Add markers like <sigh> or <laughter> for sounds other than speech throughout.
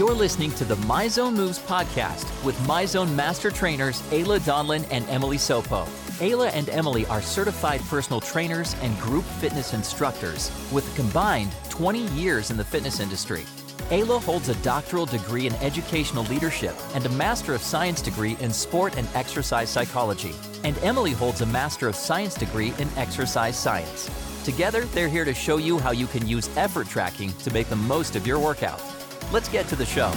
You're listening to the My Zone Moves podcast with My Zone master trainers Ayla Donlin and Emily Sopo. Ayla and Emily are certified personal trainers and group fitness instructors with a combined 20 years in the fitness industry. Ayla holds a doctoral degree in educational leadership and a Master of Science degree in sport and exercise psychology. And Emily holds a Master of Science degree in exercise science. Together, they're here to show you how you can use effort tracking to make the most of your workout. Let's get to the show.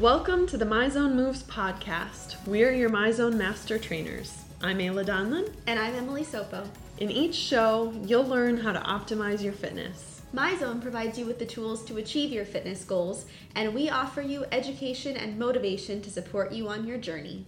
Welcome to the My Zone Moves podcast. We're your My Zone Master Trainers. I'm Ayla Donlin. And I'm Emily Sopo. In each show, you'll learn how to optimize your fitness. MyZone provides you with the tools to achieve your fitness goals, and we offer you education and motivation to support you on your journey.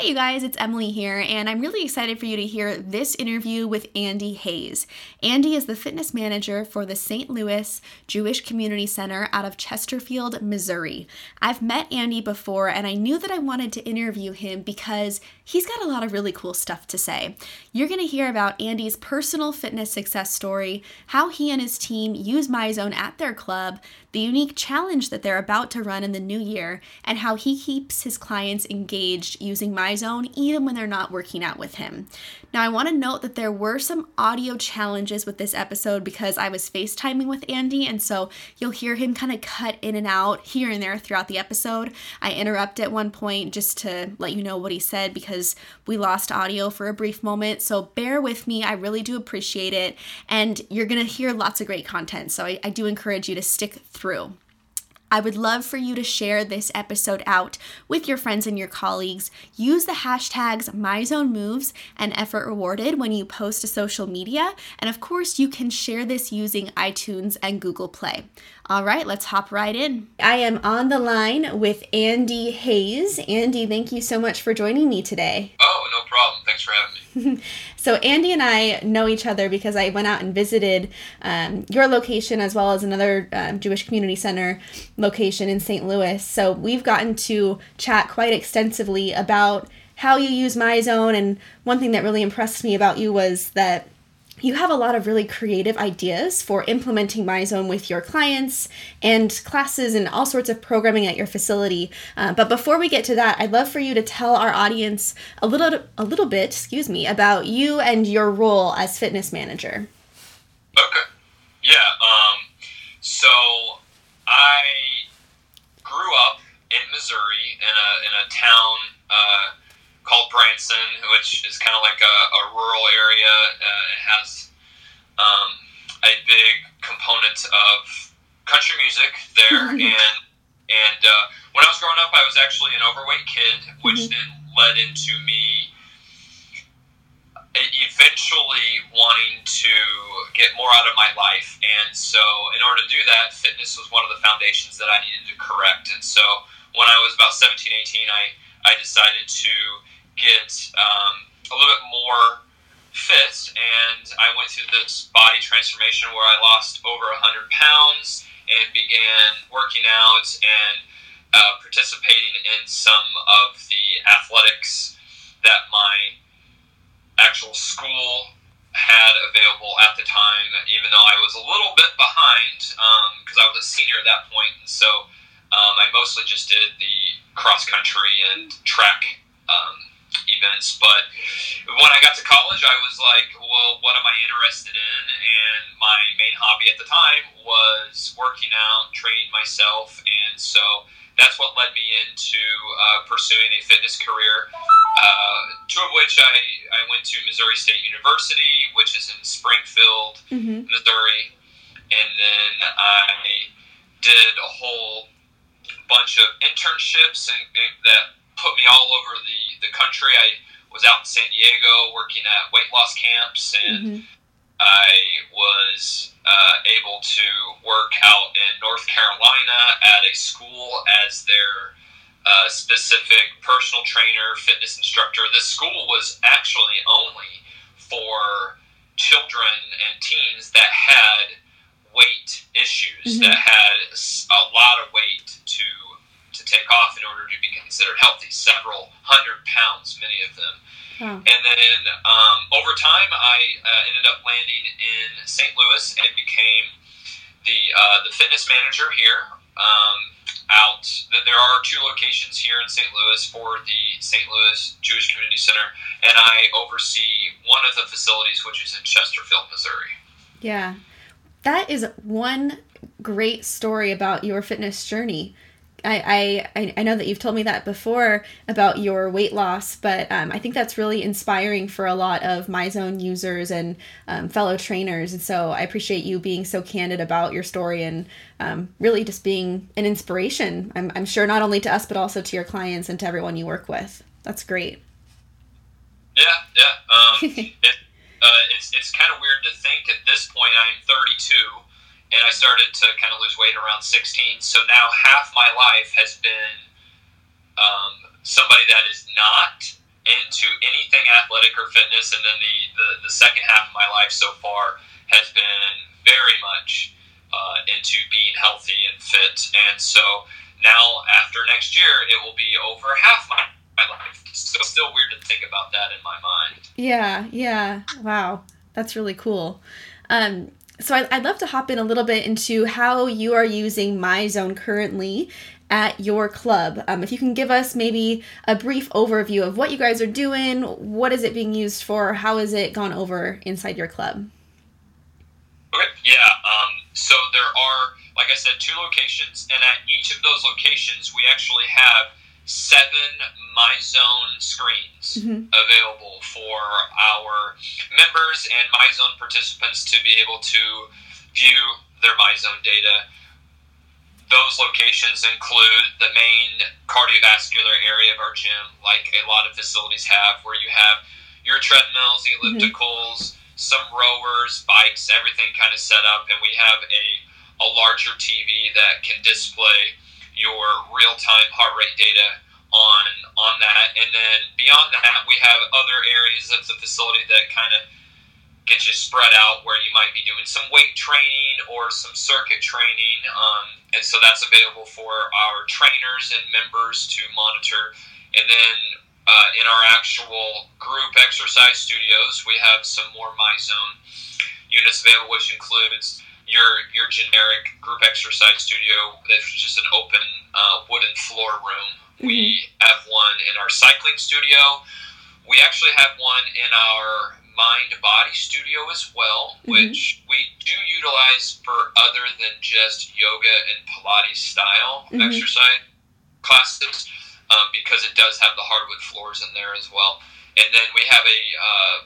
Hey, you guys, it's Emily here, and I'm really excited for you to hear this interview with Andy Hayes. Andy is the fitness manager for the St. Louis Jewish Community Center out of Chesterfield, Missouri. I've met Andy before, and I knew that I wanted to interview him because he's got a lot of really cool stuff to say. You're going to hear about Andy's personal fitness success story, how he and his team use MyZone at their club, the unique challenge that they're about to run in the new year, and how he keeps his clients engaged using MyZone even when they're not working out with him. Now, I want to note that there were some audio challenges with this episode because I was FaceTiming with Andy, and so you'll hear him kind of cut in and out here and there throughout the episode. I interrupt at one point just to let you know what he said because we lost audio for a brief moment. So bear with me, I really do appreciate it, and you're going to hear lots of great content. So I, I do encourage you to stick through. I would love for you to share this episode out with your friends and your colleagues. Use the hashtags MyZoneMoves and Effort Rewarded when you post to social media. And of course, you can share this using iTunes and Google Play. All right, let's hop right in. I am on the line with Andy Hayes. Andy, thank you so much for joining me today. Oh, no problem. Thanks for having me. <laughs> so, Andy and I know each other because I went out and visited um, your location as well as another um, Jewish Community Center location in St. Louis. So, we've gotten to chat quite extensively about how you use MyZone. And one thing that really impressed me about you was that you have a lot of really creative ideas for implementing MyZone with your clients and classes and all sorts of programming at your facility. Uh, but before we get to that, I'd love for you to tell our audience a little, a little bit, excuse me, about you and your role as fitness manager. Okay. Yeah. Um, so I grew up in Missouri in a in a town. Uh, called Branson, which is kind of like a, a rural area. Uh, it has um, a big component of country music there, <laughs> and and uh, when I was growing up, I was actually an overweight kid, which mm-hmm. then led into me eventually wanting to get more out of my life. And so, in order to do that, fitness was one of the foundations that I needed to correct. And so, when I was about 17, 18, I, I decided to get um, a little bit more fit, and I went through this body transformation where I lost over 100 pounds and began working out and uh, participating in some of the athletics that my actual school had available at the time, even though I was a little bit behind because um, I was a senior at that point, and so um, I mostly just did the cross country and track um, events. But when I got to college, I was like, well, what am I interested in? And my main hobby at the time was working out, training myself. And so that's what led me into uh, pursuing a fitness career, uh, two of which I, I went to Missouri State University, which is in Springfield, mm-hmm. Missouri. And then I did a whole bunch of internships and, and that put me all over the, the country. I was out in San Diego working at weight loss camps, and mm-hmm. I was uh, able to work out in North Carolina at a school as their uh, specific personal trainer, fitness instructor. This school was actually only for children and teens that had weight issues, mm-hmm. that had a lot of weight to to take off in order to be considered healthy. Several hundred pounds, many of them. And then um, over time, I uh, ended up landing in St. Louis and became the uh, the fitness manager here. um, out that there are two locations here in St. Louis for the St. Louis Jewish Community Center, and I oversee one of the facilities, which is in Chesterfield, Missouri. Yeah, that is one great story about your fitness journey. I, I, I know that you've told me that before about your weight loss, but um, I think that's really inspiring for a lot of MyZone users and um, fellow trainers. And so I appreciate you being so candid about your story and um, really just being an inspiration, I'm, I'm sure, not only to us, but also to your clients and to everyone you work with. That's great. Yeah, yeah. Um, <laughs> it, uh, it's, it's kind of weird to think at this point, I'm 32 and I started to kind of lose weight around 16. So now half my life has been um, somebody that is not into anything athletic or fitness, and then the, the, the second half of my life so far has been very much uh, into being healthy and fit. And so now, after next year, it will be over half my, my life. So still weird to think about that in my mind. Yeah, yeah. Wow. That's really cool. Um, so I'd love to hop in a little bit into how you are using MyZone currently at your club. Um, if you can give us maybe a brief overview of what you guys are doing, what is it being used for, how is it gone over inside your club? Okay, yeah. Um, so there are, like I said, two locations, and at each of those locations, we actually have seven MyZone screens mm-hmm. available for our members and MyZone participants to be able to view their MyZone data. Those locations include the main cardiovascular area of our gym, like a lot of facilities have, where you have your treadmills, mm-hmm. ellipticals, mm-hmm. some rowers, bikes, everything kind of set up, and we have a, a larger TV that can display your real time heart rate data on on that. And then beyond that, we have other areas of the facility that kind of get you spread out where you might be doing some weight training or some circuit training. Um, and so that's available for our trainers and members to monitor. And then uh, in our actual group exercise studios, we have some more MyZone units available, which includes your your generic group exercise studio that's just an open uh, wooden floor room. Mm-hmm. We have one in our cycling studio. We actually have one in our mind body studio as well, mm-hmm. which we do utilize for other than just yoga and Pilates style mm-hmm. exercise classes um, because it does have the hardwood floors in there as well. And then we have a uh,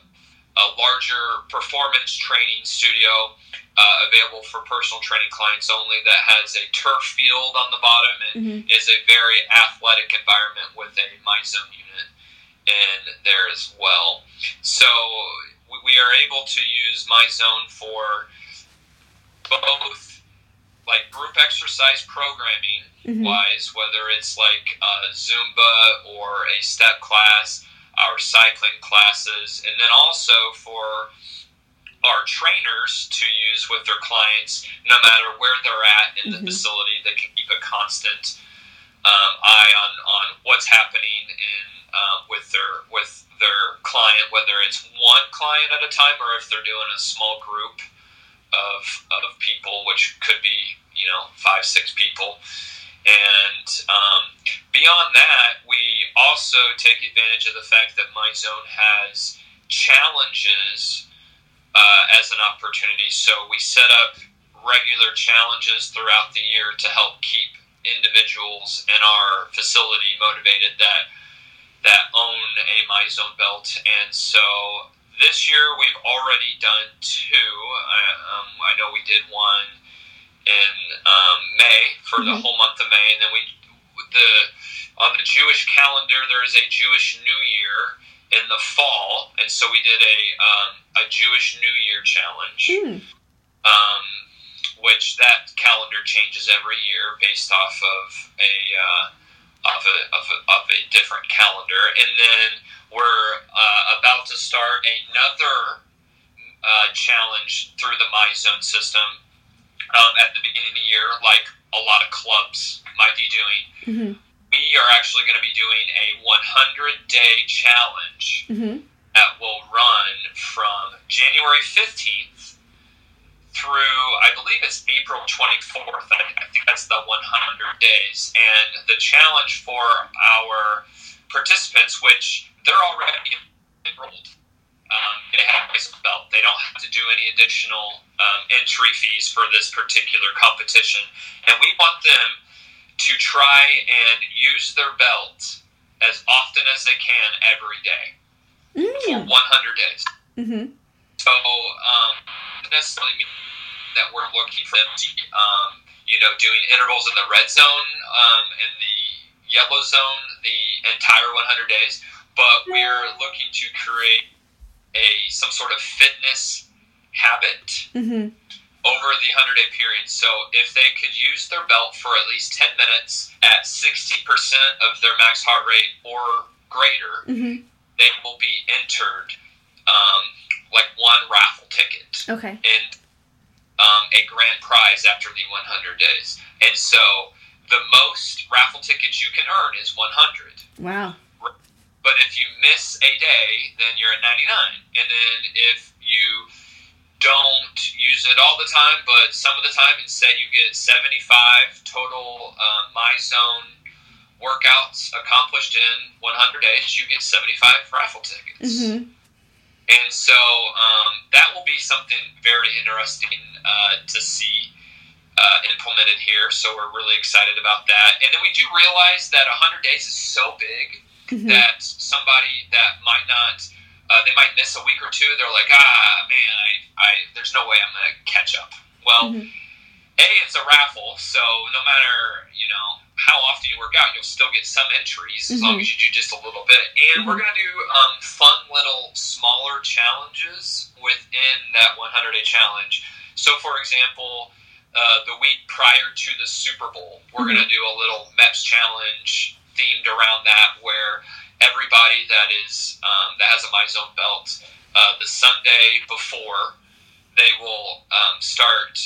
a larger performance training studio uh, available for personal training clients only that has a turf field on the bottom and mm-hmm. is a very athletic environment with a MyZone unit in there as well. So we are able to use MyZone for both like group exercise programming mm-hmm. wise, whether it's like uh, Zumba or a step class, our cycling classes, and then also for our trainers to use with their clients, no matter where they're at in the mm-hmm. facility. They can keep a constant um, eye on, on what's happening in uh, with their with their client, whether it's one client at a time or if they're doing a small group of of people, which could be you know five six people. And um, beyond that, we also take advantage of the fact that MyZone has challenges uh, as an opportunity. So we set up regular challenges throughout the year to help keep individuals in our facility motivated that that own a MyZone belt. And so this year we've already done two. I, um, I know we did one in um, May for mm-hmm. the whole month of May, and then we the on the Jewish calendar there is a Jewish New Year in the fall, and so we did a um, a Jewish New Year challenge, mm. um, which that calendar changes every year based off of a uh, of a, of a of a different calendar, and then we're uh, about to start another uh, challenge through the MyZone system um, at the beginning of the year, like a lot of clubs might be doing. Mm-hmm we are actually going to be doing a 100 day challenge mm-hmm. that will run from January 15th through, I believe it's April 24th. I, I think that's the 100 days. And the challenge for our participants, which they're already enrolled, um, they have a belt. They don't have to do any additional um, entry fees for this particular competition. And we want them to try and use their belt as often as they can every day Mm. for 100 days. Mm-hmm. So, um, necessarily mean that we're looking for them to, um, you know, doing intervals in the red zone um, and the yellow zone the entire 100 days, but we're looking to create a some sort of fitness habit Mm-hmm. Over the 100 day period. So if they could use their belt for at least 10 minutes at 60% of their max heart rate or greater, Mm-hmm. they will be entered um, like one raffle ticket Okay. and um, a grand prize after the 100 days. And so the most raffle tickets you can earn is 100. Wow. But if you miss a day, then you're at 99. And then if you don't use it all the time, but some of the time, instead you get 75 total uh, My Zone workouts accomplished in 100 days, you get 75 raffle tickets. Mm-hmm. And so um, that will be something very interesting uh, to see uh, implemented here. So we're really excited about that. And then we do realize that 100 days is so big Mm-hmm. that somebody that might not, uh, they might miss a week or two. They're like, ah, man, I, I there's no way I'm to catch up. Well, Mhm. A, it's a raffle, so no matter, you know, how often you work out, you'll still get some entries as long Mhm. as you do just a little bit. And we're Mhm. going to do um, fun little smaller challenges within that 100 day challenge. So, for example, uh, the week prior to the Super Bowl, we're going to do a little MEPS challenge themed around that where everybody that is um, that has a My Zone belt, uh, the Sunday before, they will um, start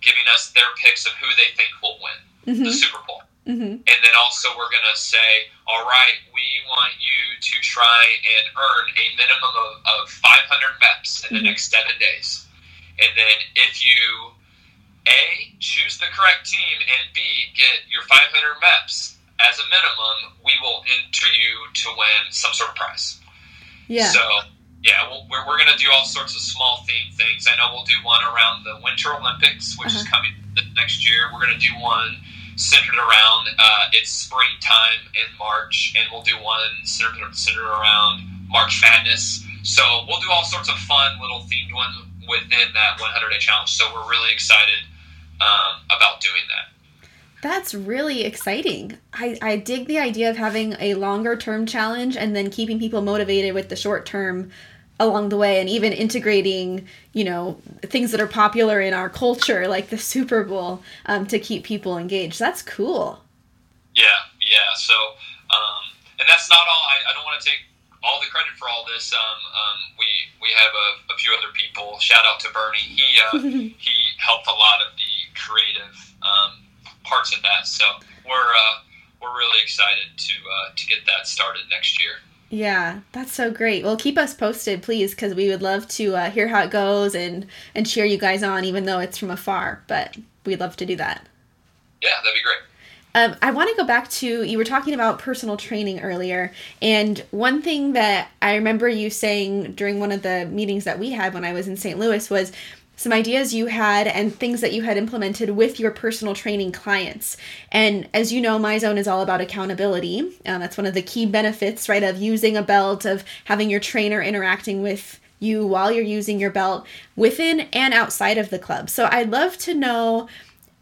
giving us their picks of who they think will win the Mm-hmm. Super Bowl. Mm-hmm. And then also we're going to say, all right, we want you to try and earn a minimum of, of 500 MEPs in the Mhm. next seven days. And then if you, A, choose the correct team, and B, get your 500 MEPs as a minimum, we will enter you to win some sort of prize. Yeah. So, yeah, we'll, we're, we're going to do all sorts of small theme things. I know we'll do one around the Winter Olympics, which is Uh-huh. coming next year. We're going to do one centered around uh, it's springtime in March, and we'll do one centered, centered around March Madness. So we'll do all sorts of fun little themed ones within that 100 day challenge. So we're really excited um, about doing that. That's really exciting. I, I dig the idea of having a longer term challenge and then keeping people motivated with the short term along the way and even integrating, you know, things that are popular in our culture like the Super Bowl um, to keep people engaged. That's cool. Yeah, yeah. So, um, and that's not all. I, I don't want to take all the credit for all this. Um, um, we we have a, a few other people. Shout out to Bernie. He uh, <laughs> he helped a lot of the creative um, parts of that. So we're uh, we're really excited to uh, to get that started next year. Yeah, that's so great. Well, keep us posted, please, because we would love to uh, hear how it goes and and cheer you guys on, even though it's from afar. But we'd love to do that. Yeah, that'd be great. Um, I want to go back to you were talking about personal training earlier, and one thing that I remember you saying during one of the meetings that we had when I was in St. Louis was some ideas you had and things that you had implemented with your personal training clients. And as you know, my zone is all about accountability. Um, that's one of the key benefits, right, of using a belt, of having your trainer interacting with you while you're using your belt within and outside of the club. So I'd love to know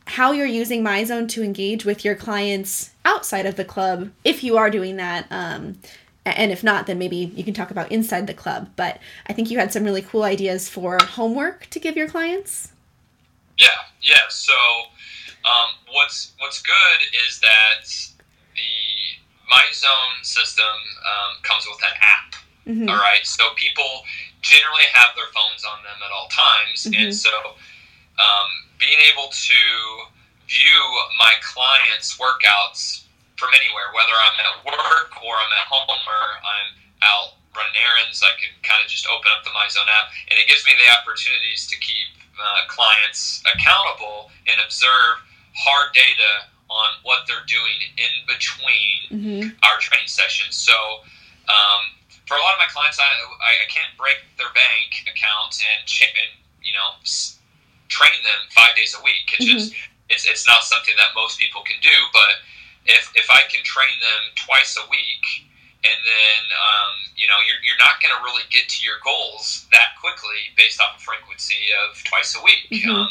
how you're using MyZone to engage with your clients outside of the club, if you are doing that. Um, and if not, then maybe you can talk about inside the club. But I think you had some really cool ideas for homework to give your clients. Yeah, yeah. So um, what's what's good is that the MyZone system um, comes with an app. Mhm. All right, so people generally have their phones on them at all times, Mhm. and so um, being able to view my clients' workouts from anywhere, whether I'm at work or I'm at home or I'm out running errands, I can kind of just open up the MyZone app, and it gives me the opportunities to keep uh, clients accountable and observe hard data on what they're doing in between Mm-hmm. our training sessions. So, um, for a lot of my clients, I, I, can't break their bank account and, ch- and you know s- train them five days a week. It's just it's, it's not something that most people can do. But if if I can train them twice a week, and then um, you know you're, you're not going to really get to your goals that quickly based off a frequency of twice a week. Mhm. Um,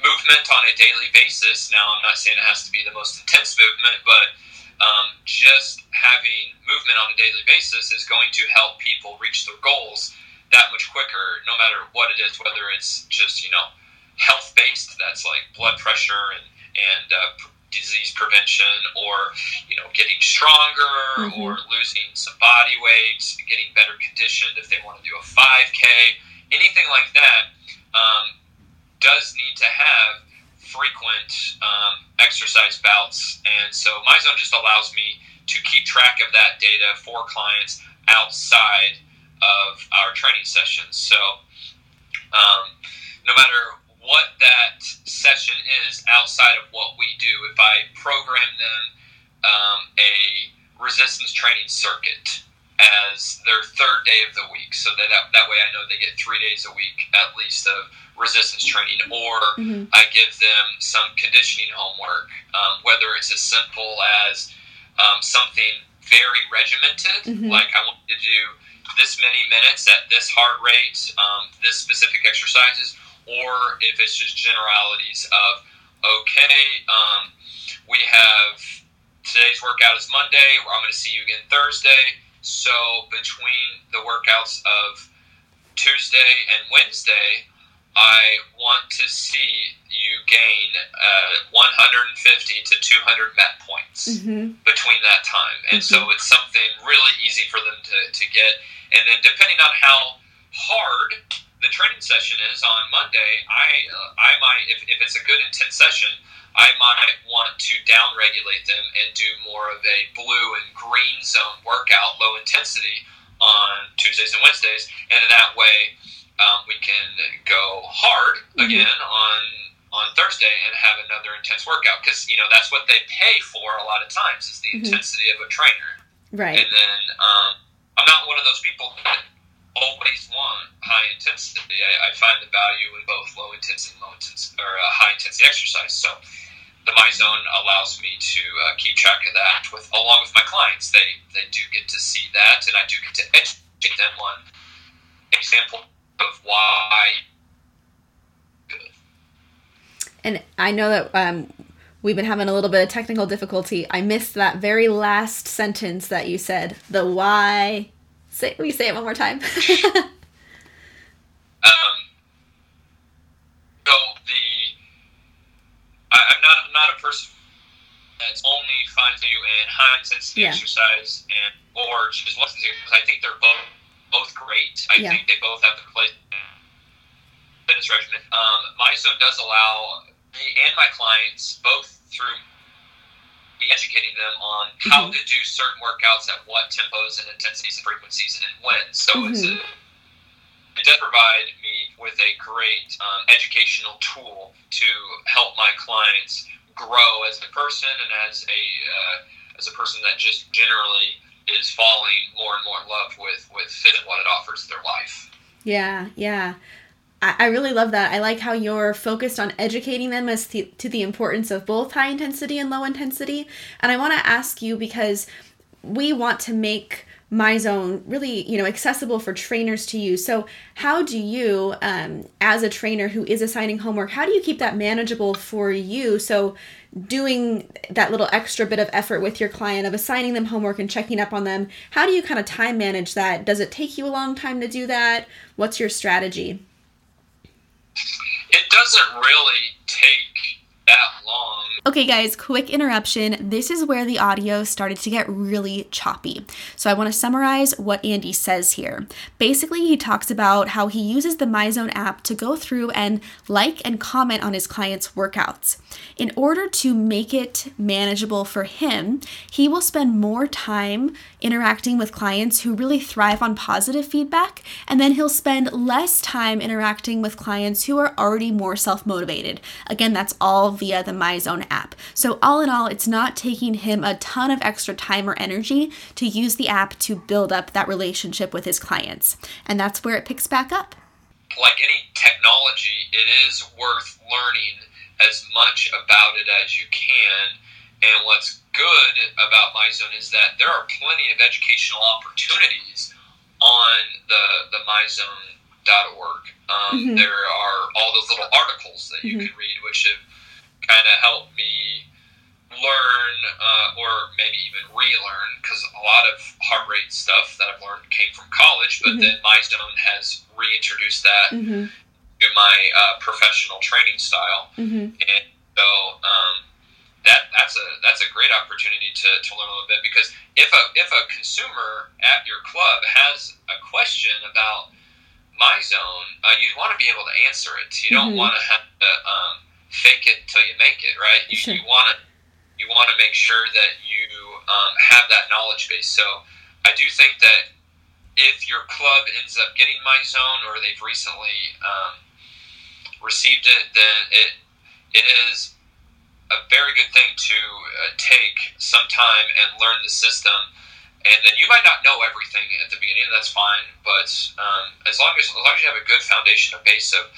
movement on a daily basis. Now, I'm not saying it has to be the most intense movement, but um, just having movement on a daily basis is going to help people reach their goals that much quicker, no matter what it is, whether it's just, you know, health based, that's like blood pressure and, and uh, disease prevention, or, you know, getting stronger Mhm. or losing some body weight, getting better conditioned if they want to do a 5K, anything like that. Um, does need to have frequent um, exercise bouts, and so MyZone just allows me to keep track of that data for clients outside of our training sessions. So, um, no matter what that session is outside of what we do, if I program them um, a resistance training circuit as their third day of the week, so that, that way I know they get three days a week at least of resistance training, or Mhm. I give them some conditioning homework, um, whether it's as simple as um, something very regimented, Mhm. like I want to do this many minutes at this heart rate, um, this specific exercises, or if it's just generalities of, okay, um, we have today's workout is Monday, I'm going to see you again Thursday. So between the workouts of Tuesday and Wednesday, I want to see you gain uh, 150 to 200 MEP points Mm-hmm. between that time. And so it's something really easy for them to, to get. And then depending on how hard the training session is on Monday, I uh, I might if, if it's a good intense session, I might want to down regulate them and do more of a blue and green zone workout, low intensity on Tuesdays and Wednesdays, and in that way um, we can go hard again on on Thursday and have another intense workout because you know that's what they pay for a lot of times is the Mhm. intensity of a trainer. Right. And then um, I'm not one of those people that always want high intensity. I, I find the value in both low intensity and low intensity or uh, high intensity exercise. So the MyZone allows me to uh, keep track of that with along with my clients. They they do get to see that, and I do get to educate them on example of why And I know that um, we've been having a little bit of technical difficulty. I missed that very last sentence that you said. The why. Say, you say it one more time? <laughs> Um, so the I, I'm not I'm not a person that's only finds you in high intensity Yeah. exercise and or just less intensity because I think they're both both great. I Yeah. think they both have their place fitness regimen. Um, MyZone does allow me and my clients both through me educating them on how to do certain workouts at what tempos and intensities and frequencies and when. So it's a it does provide me with a great um, educational tool to help my clients grow as a person and as a uh, as a person that just generally is falling more and more in love with with fit and what it offers their life. yeah, yeah. I, I really love that. I like how you're focused on educating them as to, to the importance of both high intensity and low intensity. And I want to ask you because we want to make my zone really you know accessible for trainers to use. So how do you um, as a trainer who is assigning homework how do you keep that manageable for you? So doing that little extra bit of effort with your client of assigning them homework and checking up on them how do you kind of time manage that? Does it take you a long time to do that? What's your strategy It doesn't really take that long. Okay, guys, quick interruption. This is where the audio started to get really choppy. So I want to summarize what Andy says here. Basically, he talks about how he uses the MyZone app to go through and like and comment on his clients' workouts. In order to make it manageable for him, he will spend more time interacting with clients who really thrive on positive feedback, and then he'll spend less time interacting with clients who are already more self motivated. Again, that's all via the MyZone app. So, all in all, it's not taking him a ton of extra time or energy to use the app to build up that relationship with his clients. And that's where it picks back up. Like any technology, it is worth learning as much about it as you can. And what's good about MyZone is that there are plenty of educational opportunities on the the MyZone.org. Um, mm-hmm. There are all those little articles that you mm-hmm. can read, which have kind of helped me learn uh, or maybe even relearn because a lot of heart rate stuff that I've learned came from college, but mm-hmm. then MyZone has reintroduced that mm-hmm. to my uh, professional training style, mm-hmm. and so um, that that's a that's a great opportunity to, to learn a little bit because if a if a consumer at your club has a question about MyZone, uh, you want to be able to answer it. You don't want to have to um, fake it until you make it, right? You, sure. you want to you want to make sure that you um, have that knowledge base. So I do think that if your club ends up getting my zone or they've recently um, received it, then it it is a very good thing to uh, take some time and learn the system. And then you might not know everything at the beginning. That's fine, but um, as long as as long as you have a good foundation, a base of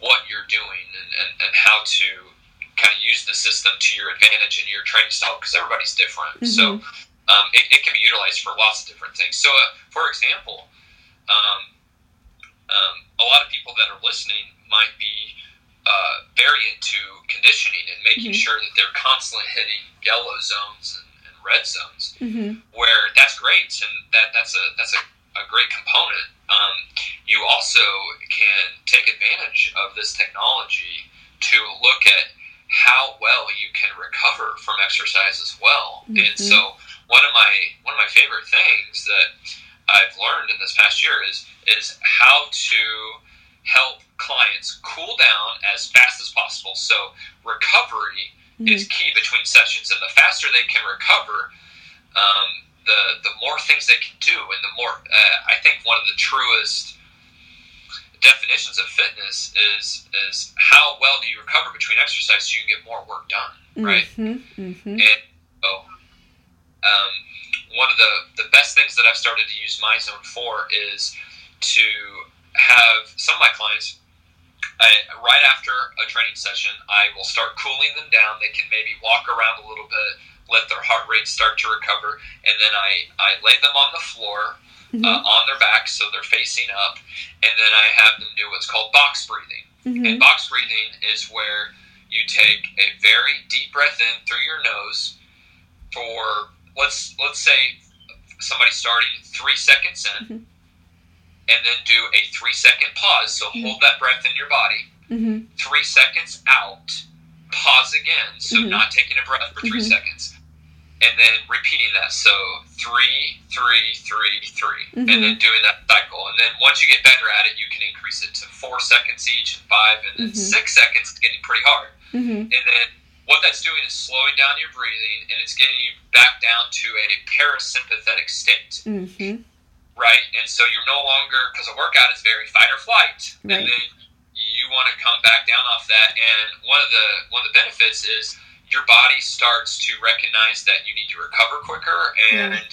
what you're doing and, and, and how to kind of use the system to your advantage and your training style because everybody's different. Mm-hmm. So um, it, it, can be utilized for lots of different things. So, uh, for example, um, um, a lot of people that are listening might be uh, very into conditioning and making mm-hmm. sure that they're constantly hitting yellow zones and, and red zones, mm-hmm. where that's great and that that's a that's a, a great component. Um, you also can take advantage of this technology to look at how well you can recover from exercise as well. Mm-hmm. And so one of my one of my favorite things that I've learned in this past year is is how to help clients cool down as fast as possible. So recovery mm-hmm. is key between sessions, and the faster they can recover, um, the the more things they can do, and the more uh, I think one of the truest definitions of fitness is is how well do you recover between exercise so you can get more work done, right? Mm-hmm, mm-hmm. And so, um, one of the the best things that I've started to use my zone for is to have some of my clients. I, right after a training session, I will start cooling them down. They can maybe walk around a little bit, let their heart rate start to recover, and then I, I lay them on the floor mm-hmm. uh, on their back so they're facing up, and then I have them do what's called box breathing. Mm-hmm. And box breathing is where you take a very deep breath in through your nose for let's let's say somebody starting three seconds in, mm-hmm. and then do a three second pause. So mm-hmm. hold that breath in your body. Mm-hmm. Three seconds out. Pause again. So mm-hmm. not taking a breath for 3 mm-hmm. seconds and then repeating that. So three, three, three, three, mm-hmm. and then doing that cycle. And then once you get better at it, you can increase it to four seconds each, and five, and then mm-hmm. six seconds. It's getting pretty hard. Mm-hmm. And then what that's doing is slowing down your breathing, and it's getting you back down to a parasympathetic state. Mm-hmm. Right, and so you're no longer because a workout is very fight or flight, right. and then you want to come back down off that. And one of the one of the benefits is your body starts to recognize that you need to recover quicker and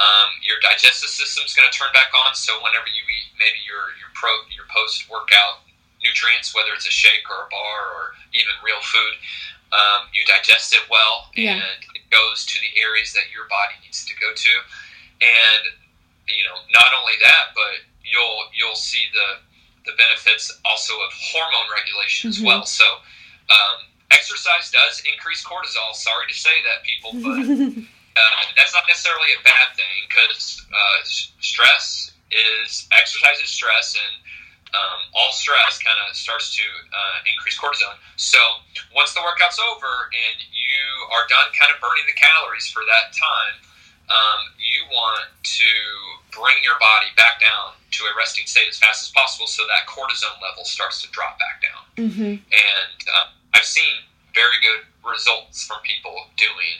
um, your digestive system is going to turn back on. So whenever you eat maybe your your pro your post workout nutrients, whether it's a shake or a bar or even real food, um, you digest it well yeah. and it goes to the areas that your body needs to go to. And you know, not only that, but you'll you'll see the the benefits also of hormone regulation mm-hmm. as well. So um, exercise does increase cortisol. Sorry to say that, people, but <laughs> uh, that's not necessarily a bad thing because uh, stress is exercise is stress, and um, all stress kind of starts to uh, increase cortisol. So once the workout's over and you are done kind of burning the calories for that time, um, you want to bring your body back down to a resting state as fast as possible so that cortisone level starts to drop back down. Mm-hmm. And uh, I've seen very good results from people doing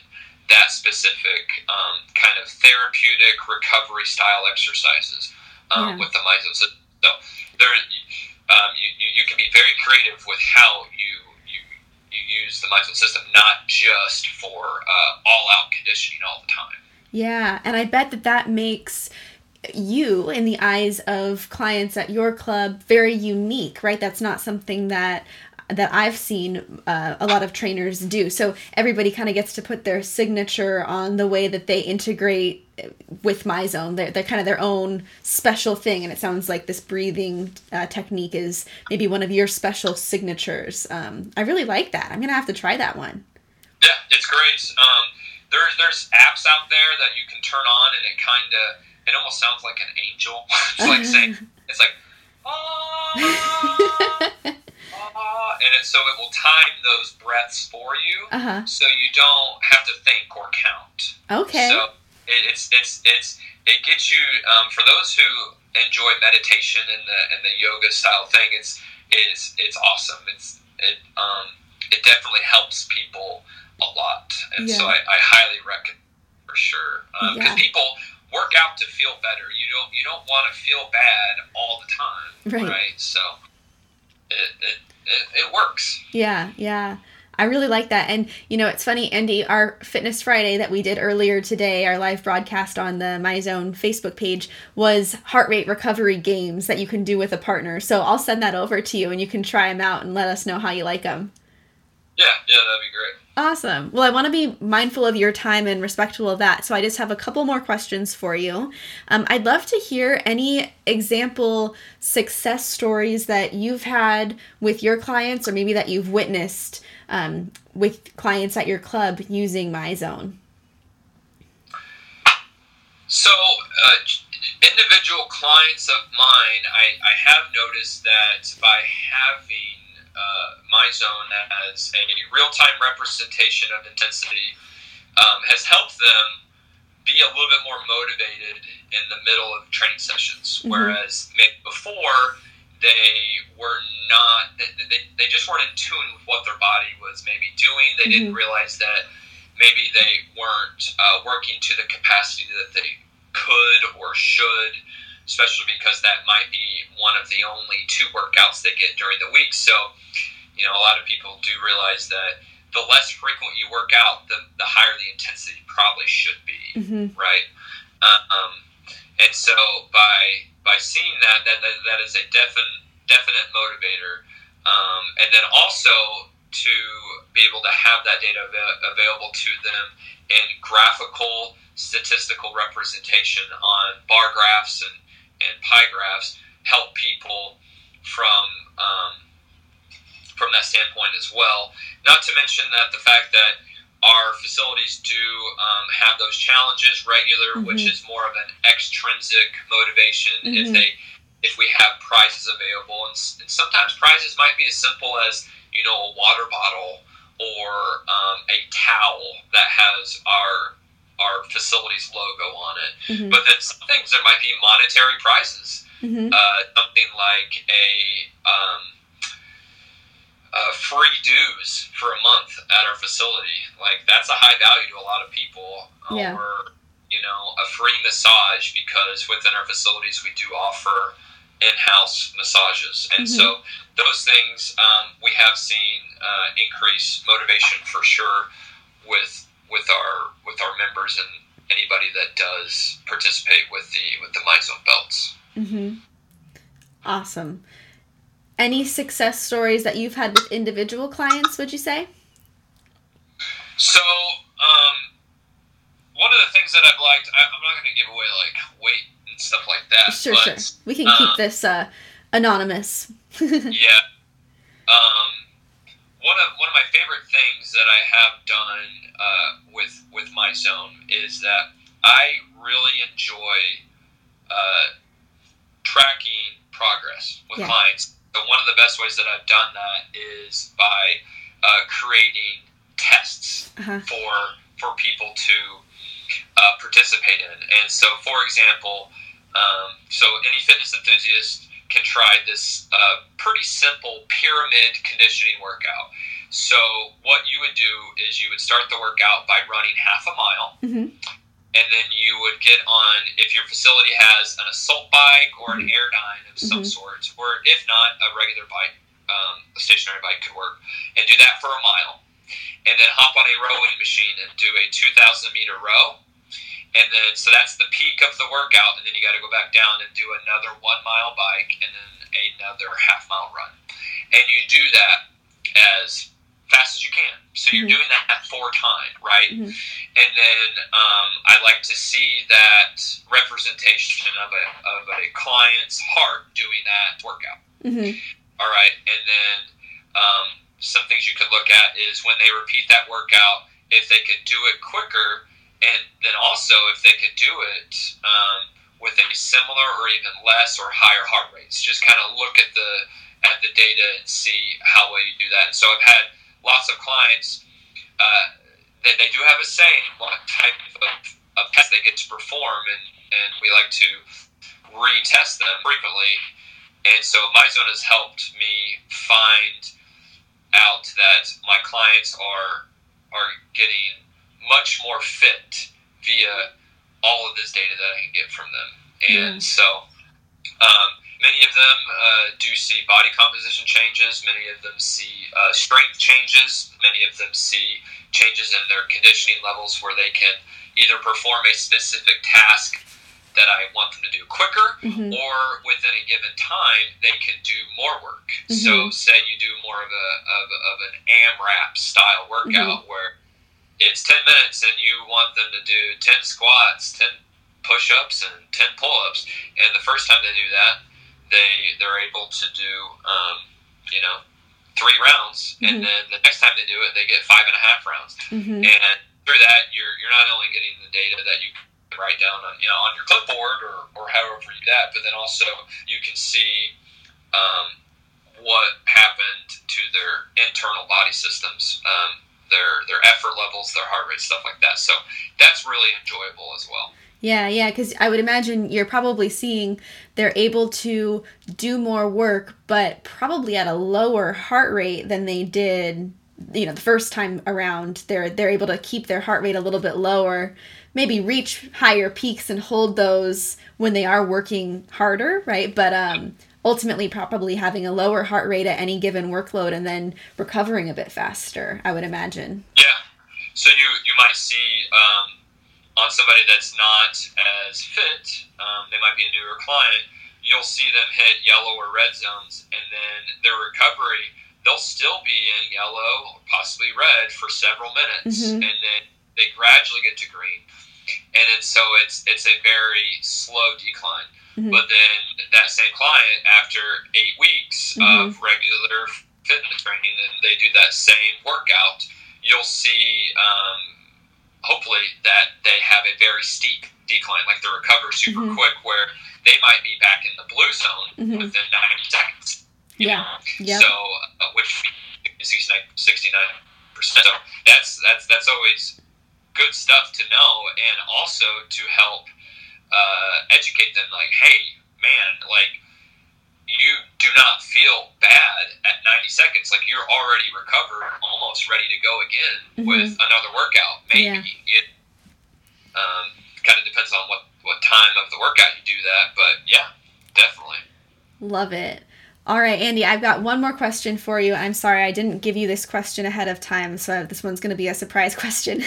that specific um, kind of therapeutic recovery style exercises um, Yeah. with the MyZone system. So there, um, you, you, can be very creative with how you you, use the MyZone system, not just for uh, all out conditioning all the time. Yeah, and I bet that that makes you, in the eyes of clients at your club, very unique, right? That's not something that that I've seen uh, a lot of trainers do. So everybody kind of gets to put their signature on the way that they integrate with my zone. They're, they're kind of their own special thing, and it sounds like this breathing uh, technique is maybe one of your special signatures. Um, I really like that. I'm gonna have to try that one. Yeah, it's great. Um, there's there's apps out there that you can turn on, and it kind of it almost sounds like an angel. <laughs> it's like saying <laughs> it's like ah, <laughs> and it, so it will time those breaths for you, Uh huh. so you don't have to think or count. Okay. So it, it's it's it's it gets you um, for those who enjoy meditation and the and the yoga style thing. It's it's it's awesome. It's it um it definitely helps people a lot, and so I, I highly recommend for sure because Yeah. people work out to feel better. You don't you don't want to feel bad all the time, Right. So it it, it, it works. Yeah, yeah. I really like that. And, you know, it's funny, Andy, our Fitness Friday that we did earlier today, our live broadcast on the My Zone Facebook page, was heart rate recovery games that you can do with a partner. So I'll send that over to you and you can try them out and let us know how you like them. Yeah, yeah, that'd be great. Awesome. Well, I want to be mindful of your time and respectful of that. So I just have a couple more questions for you. Um, I'd love to hear any example success stories that you've had with your clients or maybe that you've witnessed um, with clients at your club using MyZone. So, uh, individual clients of mine, I, I have noticed that by having uh, my zone as a real time representation of intensity um, has helped them be a little bit more motivated in the middle of training sessions. Mhm. Whereas maybe before, they were not, they, they, just weren't in tune with what their body was maybe doing. They didn't realize that maybe they weren't uh, working to the capacity that they could or should, especially because that might be one of the only two workouts they get during the week. So, you know, a lot of people do realize that the less frequent you work out, the, the higher the intensity probably should be, Mm-hmm. right? Um, and so by by seeing that, that, that, that is a definite definite motivator. Um, and then also to be able to have that data av- available to them in graphical statistical representation on bar graphs and, and pie graphs help people from um, from that standpoint as well. Not to mention that the fact that our facilities do um, have those challenges regular, which is more of an extrinsic motivation. If Mhm. they if we have prizes available, and, and sometimes prizes might be as simple as you know a water bottle or um, a towel that has our our facilities logo on it. Mhm. But then some things there might be monetary prizes, Mm-hmm. uh, something like a um, uh, free dues for a month at our facility. Like that's a high value to a lot of people. Yeah. Or you know, a free massage because within our facilities we do offer in-house massages, and so those things um, we have seen uh, increase motivation for sure with with our with our members and anybody that does participate with the with the MyZone belts. Mm-hmm. Awesome. Any success stories that you've had with individual clients, would you say? So, um, one of the things that I've liked, I, I'm not going to give away like weight and stuff like that. Sure, but, sure. We can keep this uh, anonymous. <laughs> yeah. Um, one of one of my favorite things that I have done uh, with with my zone is that I really enjoy uh, tracking progress with Yeah. clients. So one of the best ways that I've done that is by uh, creating tests Uh-huh. for for people to uh, participate in. And so, for example, um, so any fitness enthusiast can try this uh, pretty simple pyramid conditioning workout. So what you would do is you would start the workout by running half a mile, Mhm. and then you would get on if your facility has an assault bike or an airdyne of some Mhm. sort, or if not a regular bike, um, a stationary bike could work, and do that for a mile, and then hop on a rowing machine and do a 2,000 meter row. And then, so that's the peak of the workout, and then you got to go back down and do another one mile bike and then another half mile run. And you do that as fast as you can. So you're Mhm. doing that four times, right? Mhm. And then um, I like to see that representation of a, of a client's heart doing that workout. Mm-hmm. All right, and then um, some things you could look at is when they repeat that workout, if they could do it quicker, and then also if they could do it um, with a similar or even less or higher heart rates. Just kind of look at the at the data and see how well you do that. And so I've had lots of clients uh, that they do have a say in what type of, of test they get to perform, and, and we like to retest them frequently. And so MyZone has helped me find out that my clients are are getting much more fit via all of this data that I can get from them. And so um, many of them uh, do see body composition changes. Many of them see uh, strength changes. Many of them see changes in their conditioning levels where they can either perform a specific task that I want them to do quicker, Mhm. or within a given time, they can do more work. So, say you do more of a of, of an AMRAP style workout where it's ten minutes and you want them to do ten squats, ten push-ups, and ten pull-ups, and the first time they do that, they they're able to do um, you know three rounds, Mhm. and then the next time they do it, they get five and a half rounds. Hmm and through that you're you're not only getting the data that you write down on you know on your clipboard or, or however you do that but then also you can see um, what happened to their internal body systems. Um, their their effort levels their heart rate stuff like that so that's really enjoyable as well Yeah, yeah, because I would imagine you're probably seeing they're able to do more work, but probably at a lower heart rate than they did, you know, the first time around. They're they're able to keep their heart rate a little bit lower, maybe reach higher peaks and hold those when they are working harder, right? But um, ultimately, probably having a lower heart rate at any given workload and then recovering a bit faster. I would imagine. Yeah. So you you might see um, on somebody that's not as fit, um, they might be a newer client. You'll see them hit yellow or red zones, and then their recovery, they'll still be in yellow or possibly red for several minutes, Mhm. and then they gradually get to green, and then so it's it's a very slow decline. Mhm. But then that same client, after eight weeks of regular fitness training, and they do that same workout, you'll see um, hopefully that they have a very steep decline, like they recover super Mhm. quick, where they might be back in the blue zone Mhm. within 90 seconds. Yeah. know? Yep. So, uh, which be 69 percent. So that's that's that's always good stuff to know, and also to help uh, educate them. Like, hey, man, like you do not feel bad at 90 seconds. Like you're already recovered, almost ready to go again Mhm. with another workout. Maybe it um, kind of depends on what what time of the workout you do that, but yeah, definitely. Love it. All right, Andy, I've got one more question for you. I'm sorry I didn't give you this question ahead of time, so this one's going to be a surprise <laughs> question.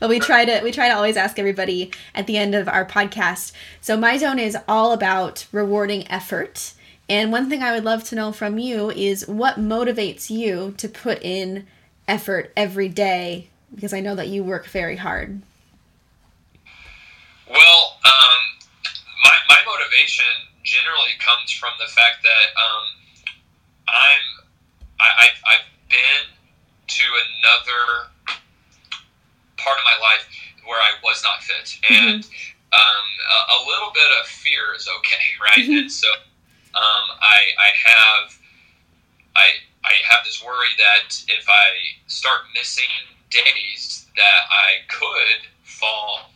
but we try to we try to always ask everybody at the end of our podcast. So MyZone is all about rewarding effort. And one thing I would love to know from you is what motivates you to put in effort every day because I know that you work very hard. Well, um, my, my motivation generally comes from the fact that um, I'm I, I, I've been to another part of my life where I was not fit, and um, a, a little bit of fear is okay, <laughs> right? Mhm. And so um, I, I have I, I have this worry that if I start missing days, that I could fall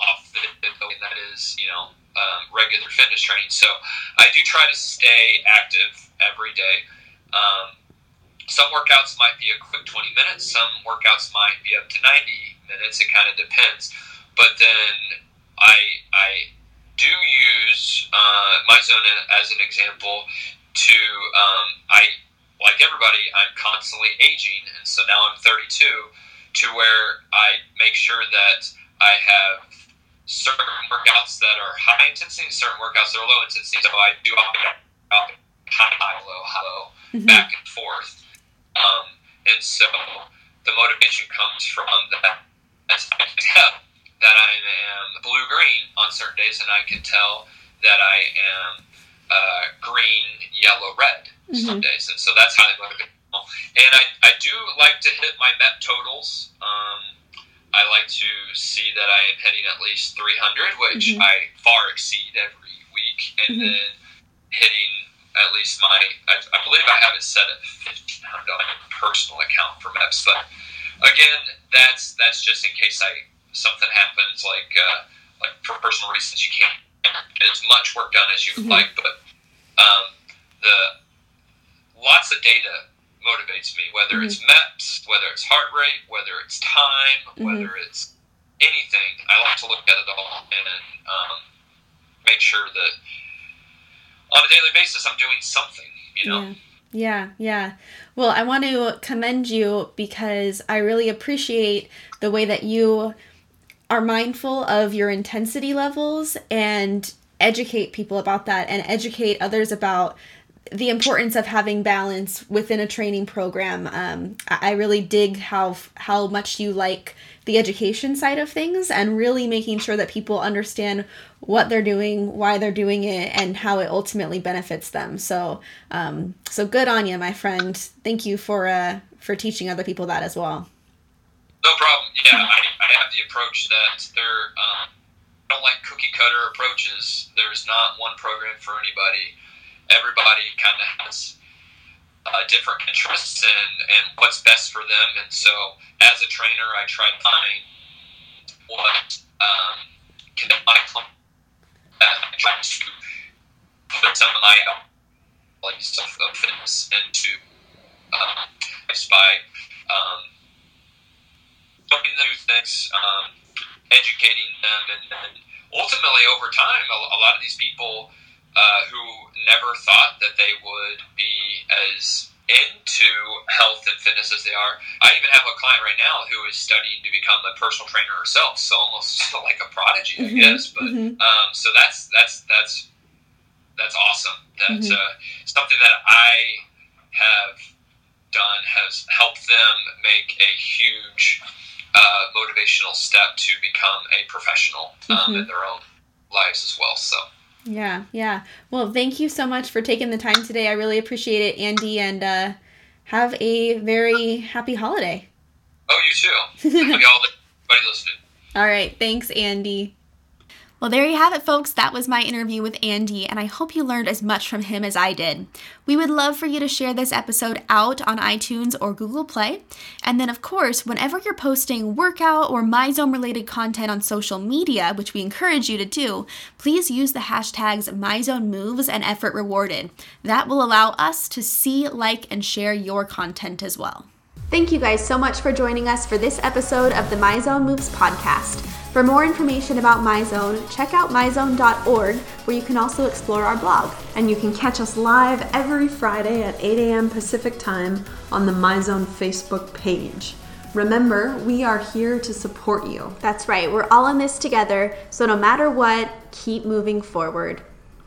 off the, and that is you know um, regular fitness training. So I do try to stay active every day. Um, some workouts might be a quick 20 minutes. Some workouts might be up to 90 minutes. It kind of depends. But then I I do use uh, MyZone as an example to um, I like everybody I'm constantly aging, and so now I'm 32 to where I make sure that I have certain workouts that are high intensity, and certain workouts that are low intensity. So I do high, high, low, high, low, mm-hmm. back and forth. Um, and so the motivation comes from that. I can tell that I am blue green on certain days, and I can tell that I am uh, green, yellow, red mm-hmm. some days, and so that's how I motivate. And I, I do like to hit my MEP totals. Um, I like to see that I am hitting at least 300, which mm-hmm. I far exceed every week, and mm-hmm. then hitting at least my, I, I, believe I have it set at 1500 on my personal account for MEPS, but again, that's that's just in case I something happens, like uh, like for personal reasons, you can't get as much work done as you would mm-hmm. like, but um, the lots of data motivates me, whether mm-hmm. it's MEPS, whether it's heart rate, whether it's time, mm-hmm. whether it's anything. I like to look at it all and um, make sure that on a daily basis I'm doing something, you know? Yeah. Yeah, yeah. Well, I want to commend you because I really appreciate the way that you are mindful of your intensity levels and educate people about that and educate others about the importance of having balance within a training program. Um, I really dig how how much you like the education side of things and really making sure that people understand what they're doing, why they're doing it, and how it ultimately benefits them. So, um, so good on you, my friend. Thank you for uh, for teaching other people that as well. No problem. Yeah, I, I have the approach that there. Um, I don't like cookie cutter approaches. There's not one program for anybody everybody kind of has uh, different interests and, and what's best for them. And so, as a trainer, I try to find what um, can my client. I try to put some of my stuff of fitness into um, by um, learning new things, um, educating them, and then ultimately over time, a, a lot of these people uh, who never thought that they would be as into health and fitness as they are. I even have a client right now who is studying to become a personal trainer herself, so almost <laughs> like a prodigy, I mm-hmm. guess. But mm-hmm. um, so that's that's that's that's awesome. That's mm-hmm. uh, something that I have done has helped them make a huge uh, motivational step to become a professional um, in mm-hmm. their own lives as well. So. Yeah, yeah. Well, thank you so much for taking the time today. I really appreciate it, Andy, and uh, have a very happy holiday. Oh, you too. <laughs> happy holiday, everybody listening. All right. Thanks, Andy. Well, there you have it, folks. That was my interview with Andy, and I hope you learned as much from him as I did. We would love for you to share this episode out on iTunes or Google Play. And then, of course, whenever you're posting workout or MyZone related content on social media, which we encourage you to do, please use the hashtags MyZoneMoves and Effort Rewarded. That will allow us to see, like, and share your content as well. Thank you guys so much for joining us for this episode of the MyZone Moves podcast. For more information about MyZone, check out myzone.org, where you can also explore our blog. And you can catch us live every Friday at 8 a.m. Pacific Time on the MyZone Facebook page. Remember, we are here to support you. That's right, we're all in this together, so no matter what, keep moving forward.